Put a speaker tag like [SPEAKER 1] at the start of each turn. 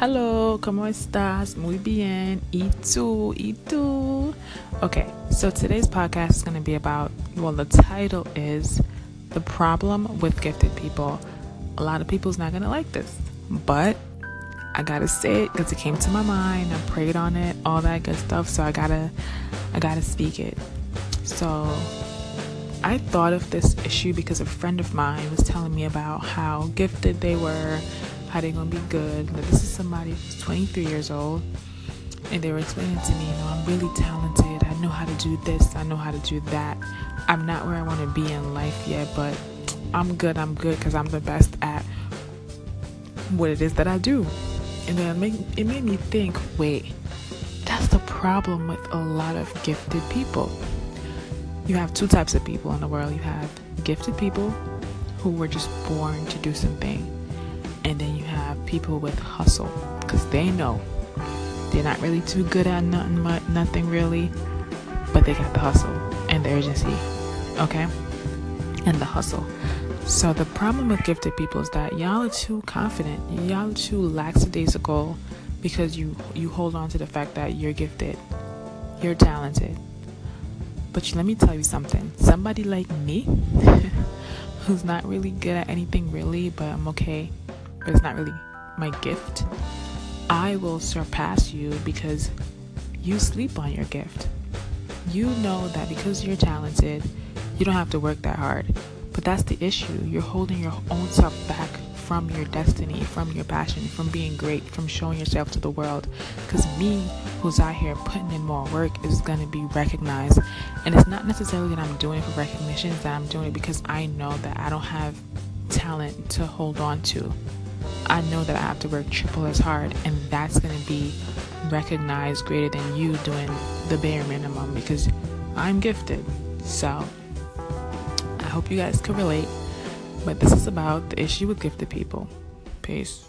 [SPEAKER 1] Hello, ¿cómo estás? Muy bien. ¿Y tú? ¿Y tú? Okay, so today's podcast is going to be about, well, the title is The Problem with Gifted People. A lot of people's not going to like this, but I got to say it because it came to my mind. I prayed on it, all that good stuff, so I got to I got to speak it. So, I thought of this issue because a friend of mine was telling me about how gifted they were how they're gonna be good. But this is somebody who's 23 years old, and they were explaining to me, you know, I'm really talented. I know how to do this. I know how to do that. I'm not where I want to be in life yet, but I'm good. I'm good because I'm the best at what it is that I do. And then it made, it made me think, wait, that's the problem with a lot of gifted people. You have two types of people in the world. You have gifted people who were just born to do something and then you have people with hustle because they know they're not really too good at nothing but nothing really but they got the hustle and the urgency okay? And the hustle. So the problem with gifted people is that y'all are too confident y'all are too lackadaisical because you you hold on to the fact that you're gifted you're talented. But let me tell you something. Somebody like me who's not really good at anything really but i'm okay but it's not really my gift, I will surpass you because you sleep on your gift. You know that because you're talented, you don't have to work that hard. But that's the issue. You're holding your own self back from your destiny, from your passion, from being great, from showing yourself to the world. Because me, who's out here putting in more work, is going to be recognized. And it's not necessarily that I'm doing it for recognition, it's that I'm doing it because I know that I don't have talent to hold on to. I know that I have to work triple as hard, and that's going to be recognized greater than you doing the bare minimum because I'm gifted. So, I hope you guys can relate. But this is about the issue with gifted people. Peace.